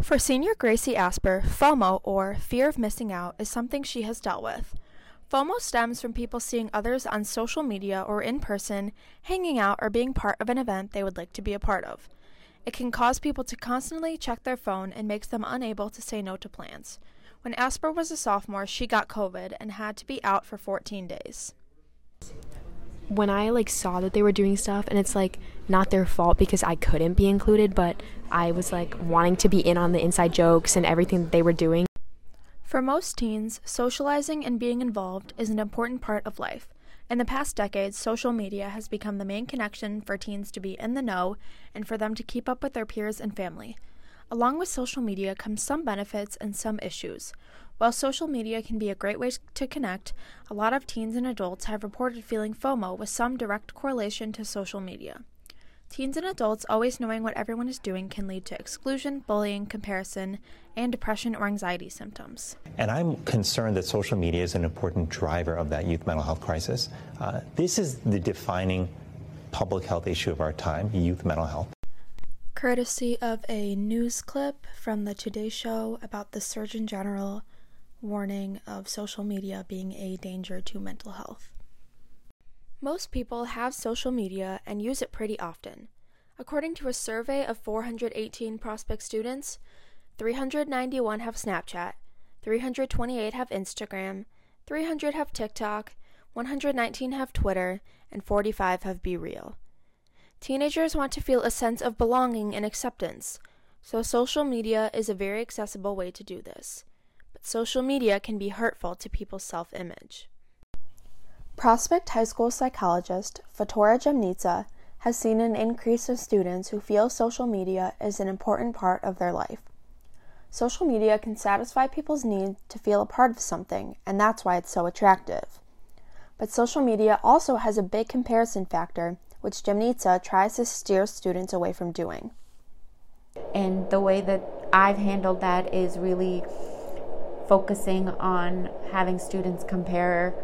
For senior Gracie Asper, FOMO, or fear of missing out, is something she has dealt with. FOMO stems from people seeing others on social media or in person, hanging out, or being part of an event they would like to be a part of. It can cause people to constantly check their phone and makes them unable to say no to plans. When Asper was a sophomore, she got COVID and had to be out for 14 days. When I like saw that they were doing stuff and it's like not their fault because I couldn't be included, but I was like wanting to be in on the inside jokes and everything that they were doing. For most teens, socializing and being involved is an important part of life. In the past decades, social media has become the main connection for teens to be in the know and for them to keep up with their peers and family. Along with social media come some benefits and some issues. While social media can be a great way to connect, a lot of teens and adults have reported feeling FOMO with some direct correlation to social media. Teens and adults always knowing what everyone is doing can lead to exclusion, bullying, comparison, and depression or anxiety symptoms. And I'm concerned that social media is an important driver of that youth mental health crisis. Uh, this is the defining public health issue of our time youth mental health. Courtesy of a news clip from the Today Show about the Surgeon General warning of social media being a danger to mental health. Most people have social media and use it pretty often. According to a survey of 418 prospect students, 391 have Snapchat, 328 have Instagram, 300 have TikTok, 119 have Twitter, and 45 have BeReal. Teenagers want to feel a sense of belonging and acceptance, so social media is a very accessible way to do this. But social media can be hurtful to people's self image. Prospect High School psychologist Fatora Jamnitsa has seen an increase of students who feel social media is an important part of their life. Social media can satisfy people's need to feel a part of something, and that's why it's so attractive. But social media also has a big comparison factor, which Jamnitsa tries to steer students away from doing. And the way that I've handled that is really focusing on having students compare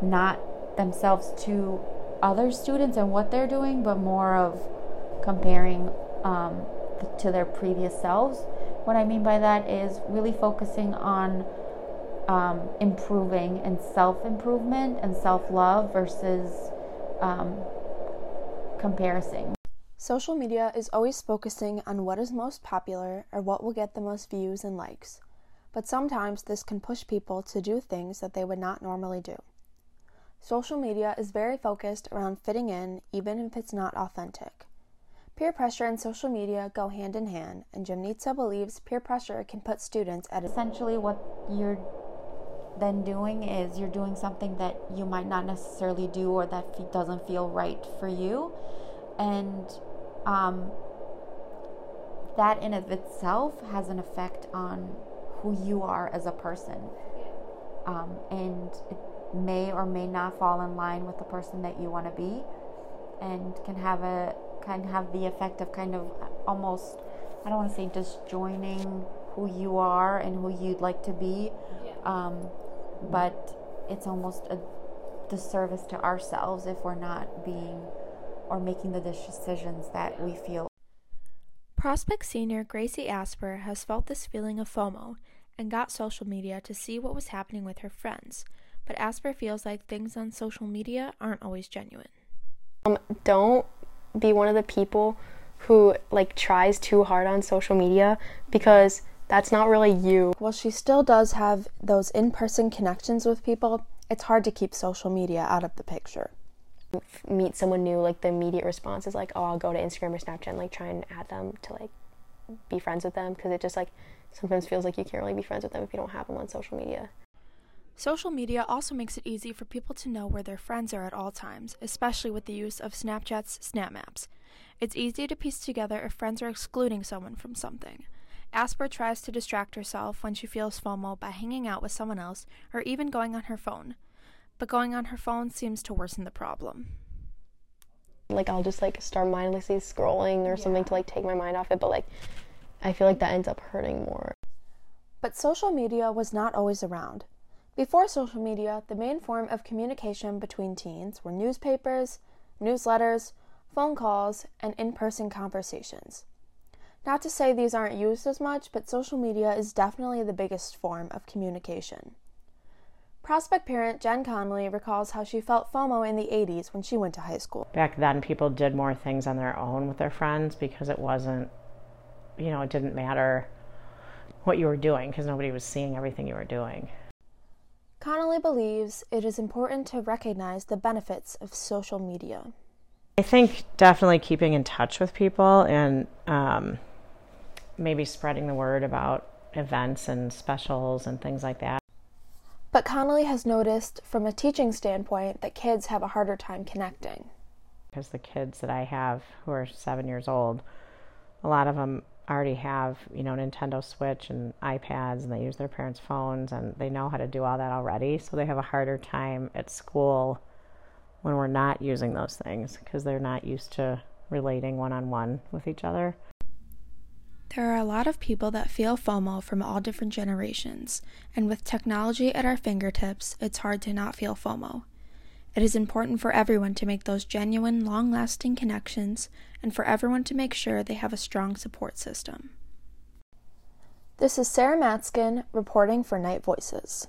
not themselves to other students and what they're doing, but more of comparing um, to their previous selves. What I mean by that is really focusing on um, improving and self improvement and self love versus um, comparison. Social media is always focusing on what is most popular or what will get the most views and likes, but sometimes this can push people to do things that they would not normally do. Social media is very focused around fitting in, even if it's not authentic. Peer pressure and social media go hand in hand, and Jamnitsa believes peer pressure can put students at essentially what you're then doing is you're doing something that you might not necessarily do or that doesn't feel right for you, and um, that in of itself has an effect on who you are as a person, um, and it, may or may not fall in line with the person that you want to be and can have a can have the effect of kind of almost I don't want to say disjoining who you are and who you'd like to be. Um, but it's almost a disservice to ourselves if we're not being or making the decisions that we feel Prospect senior Gracie Asper has felt this feeling of FOMO and got social media to see what was happening with her friends but Asper feels like things on social media aren't always genuine. Um, don't be one of the people who like tries too hard on social media because that's not really you. While she still does have those in-person connections with people, it's hard to keep social media out of the picture. Meet someone new, like the immediate response is like, "Oh, I'll go to Instagram or Snapchat and like try and add them to like be friends with them," because it just like sometimes feels like you can't really be friends with them if you don't have them on social media. Social media also makes it easy for people to know where their friends are at all times, especially with the use of Snapchat's Snap Maps. It's easy to piece together if friends are excluding someone from something. Asper tries to distract herself when she feels FOMO by hanging out with someone else or even going on her phone. But going on her phone seems to worsen the problem. Like I'll just like start mindlessly scrolling or yeah. something to like take my mind off it, but like I feel like that ends up hurting more. But social media was not always around. Before social media, the main form of communication between teens were newspapers, newsletters, phone calls, and in person conversations. Not to say these aren't used as much, but social media is definitely the biggest form of communication. Prospect parent Jen Connolly recalls how she felt FOMO in the 80s when she went to high school. Back then, people did more things on their own with their friends because it wasn't, you know, it didn't matter what you were doing because nobody was seeing everything you were doing. Connolly believes it is important to recognize the benefits of social media. I think definitely keeping in touch with people and um, maybe spreading the word about events and specials and things like that. But Connolly has noticed from a teaching standpoint that kids have a harder time connecting. Because the kids that I have who are seven years old, a lot of them already have, you know, Nintendo Switch and iPads and they use their parents' phones and they know how to do all that already. So they have a harder time at school when we're not using those things because they're not used to relating one on one with each other. There are a lot of people that feel FOMO from all different generations, and with technology at our fingertips, it's hard to not feel FOMO. It is important for everyone to make those genuine, long lasting connections and for everyone to make sure they have a strong support system. This is Sarah Matzkin reporting for Night Voices.